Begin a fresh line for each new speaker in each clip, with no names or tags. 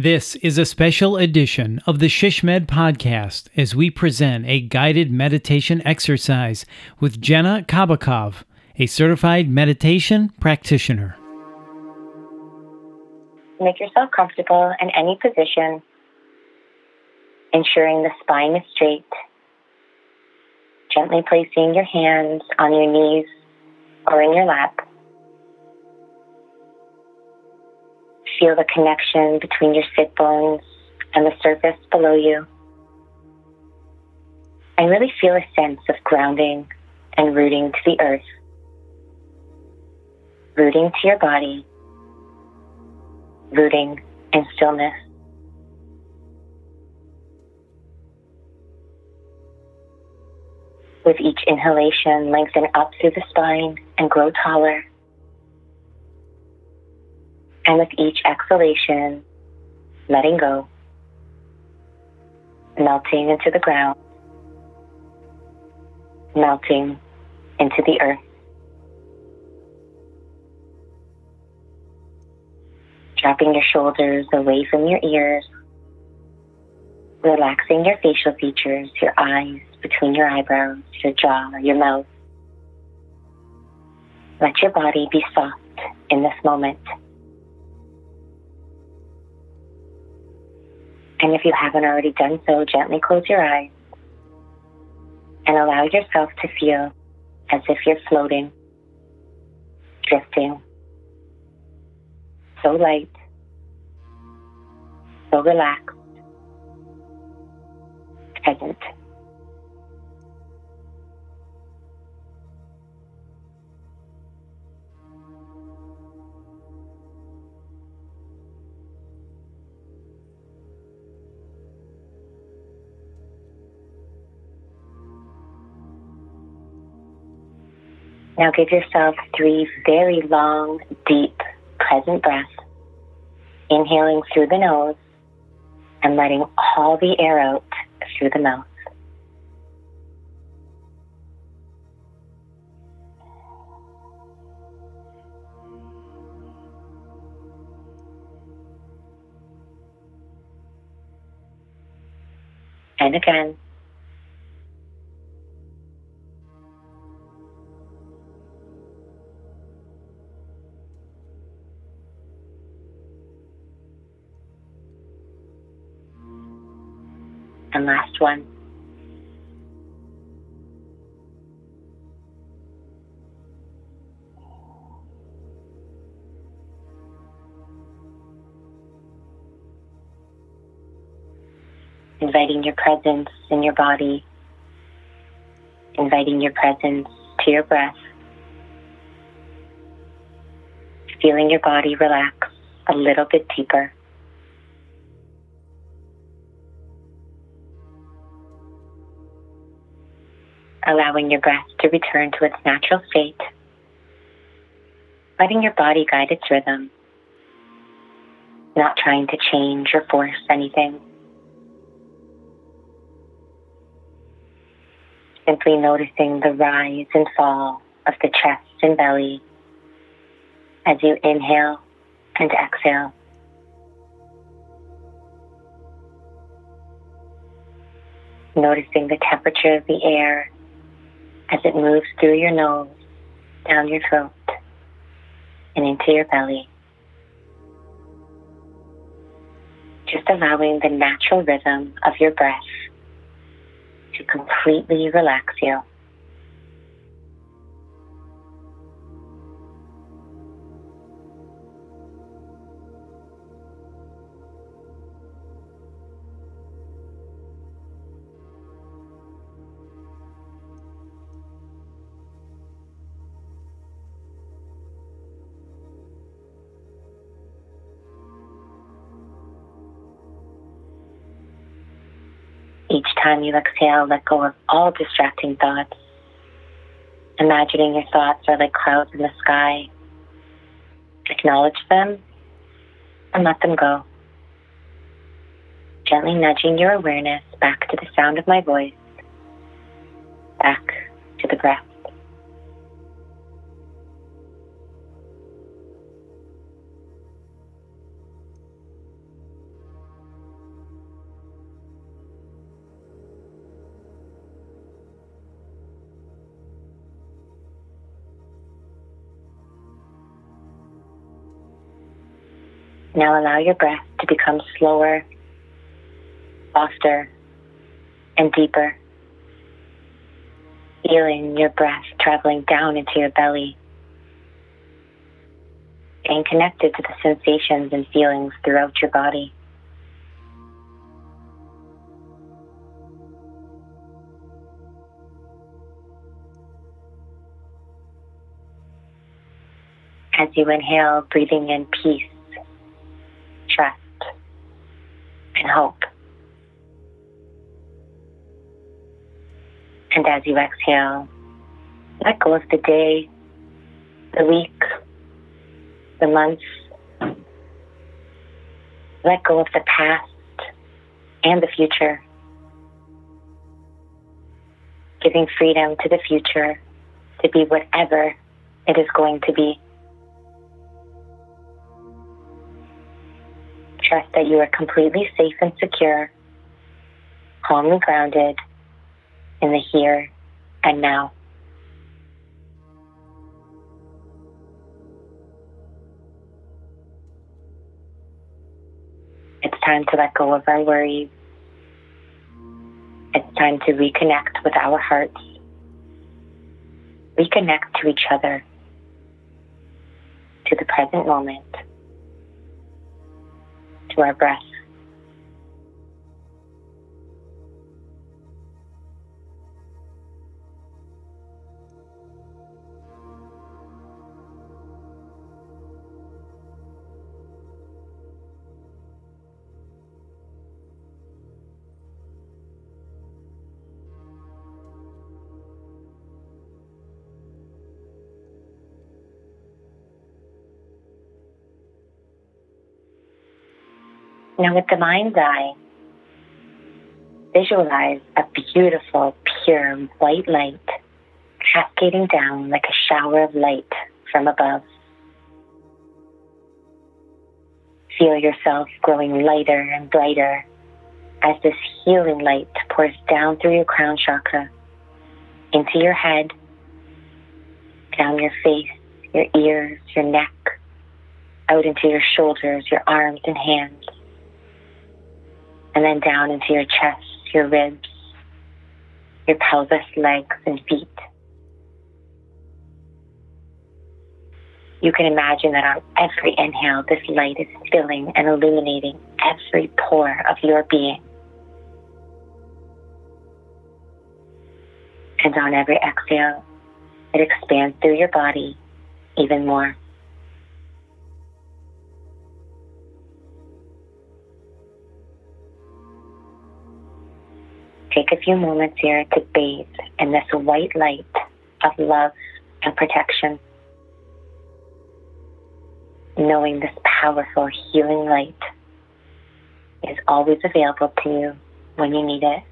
This is a special edition of the Shishmed podcast as we present a guided meditation exercise with Jenna Kabakov, a certified meditation practitioner.
Make yourself comfortable in any position, ensuring the spine is straight. Gently placing your hands on your knees or in your lap. Feel the connection between your sit bones and the surface below you. And really feel a sense of grounding and rooting to the earth. Rooting to your body. Rooting in stillness. With each inhalation, lengthen up through the spine and grow taller. And with each exhalation, letting go, melting into the ground, melting into the earth. Dropping your shoulders away from your ears, relaxing your facial features, your eyes between your eyebrows, your jaw, your mouth. Let your body be soft in this moment. And if you haven't already done so, gently close your eyes and allow yourself to feel as if you're floating, drifting, so light, so relaxed, present. Now give yourself three very long, deep, present breaths. Inhaling through the nose and letting all the air out through the mouth. And again. And last one. Inviting your presence in your body, inviting your presence to your breath, feeling your body relax a little bit deeper. Allowing your breath to return to its natural state, letting your body guide its rhythm, not trying to change or force anything. Simply noticing the rise and fall of the chest and belly as you inhale and exhale. Noticing the temperature of the air as it moves through your nose, down your throat, and into your belly. Just allowing the natural rhythm of your breath to completely relax you. Time you exhale, let go of all distracting thoughts. Imagining your thoughts are like clouds in the sky. Acknowledge them and let them go. Gently nudging your awareness back to the sound of my voice, back Now allow your breath to become slower, softer, and deeper. Feeling your breath traveling down into your belly. Staying connected to the sensations and feelings throughout your body. As you inhale, breathing in peace, and hope. And as you exhale, let go of the day, the week, the months. Let go of the past and the future. Giving freedom to the future to be whatever it is going to be. Trust that you are completely safe and secure, calmly grounded in the here and now. It's time to let go of our worries. It's time to reconnect with our hearts, reconnect to each other, to the present moment, to our breath. Now, with the mind's eye, visualize a beautiful, pure white light cascading down like a shower of light from above. Feel yourself growing lighter and brighter as this healing light pours down through your crown chakra, into your head, down your face, your ears, your neck, out into your shoulders, your arms and hands and then down into your chest, your ribs, your pelvis, legs, and feet. You can imagine that on every inhale, this light is filling and illuminating every pore of your being. And on every exhale, it expands through your body even more. Take a few moments here to bathe in this white light of love and protection. Knowing this powerful healing light is always available to you when you need it.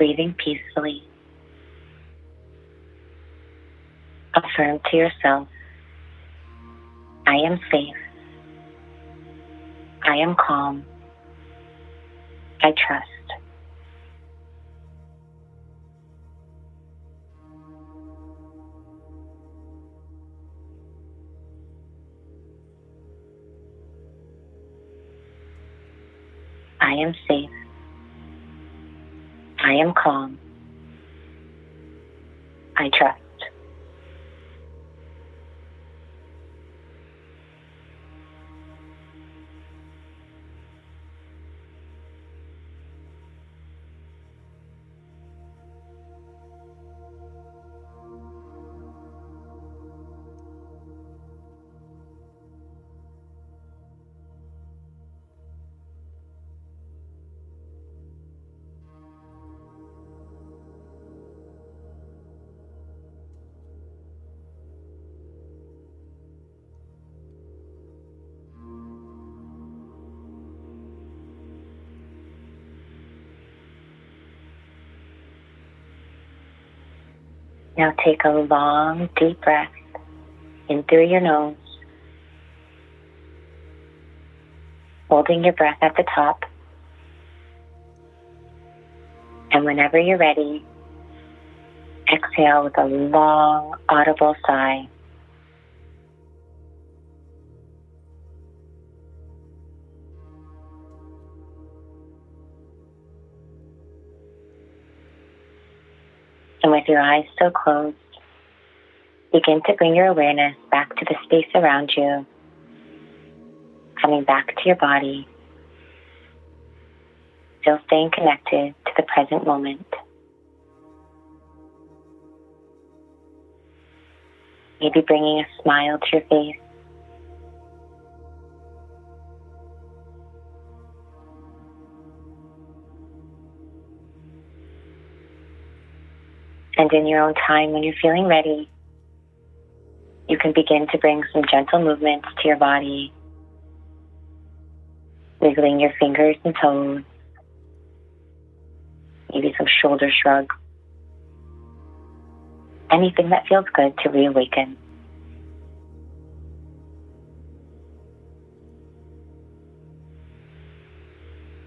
Breathing peacefully. Affirm to yourself I am safe. I am calm. I trust. Am calm. I trust. Now take a long, deep breath in through your nose, holding your breath at the top. And whenever you're ready, exhale with a long, audible sigh. With your eyes still closed, begin to bring your awareness back to the space around you, coming back to your body, still staying connected to the present moment. Maybe bringing a smile to your face. And in your own time, when you're feeling ready, you can begin to bring some gentle movements to your body, wiggling your fingers and toes, maybe some shoulder shrugs, anything that feels good to reawaken.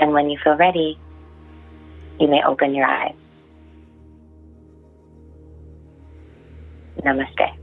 And when you feel ready, you may open your eyes. Namaste.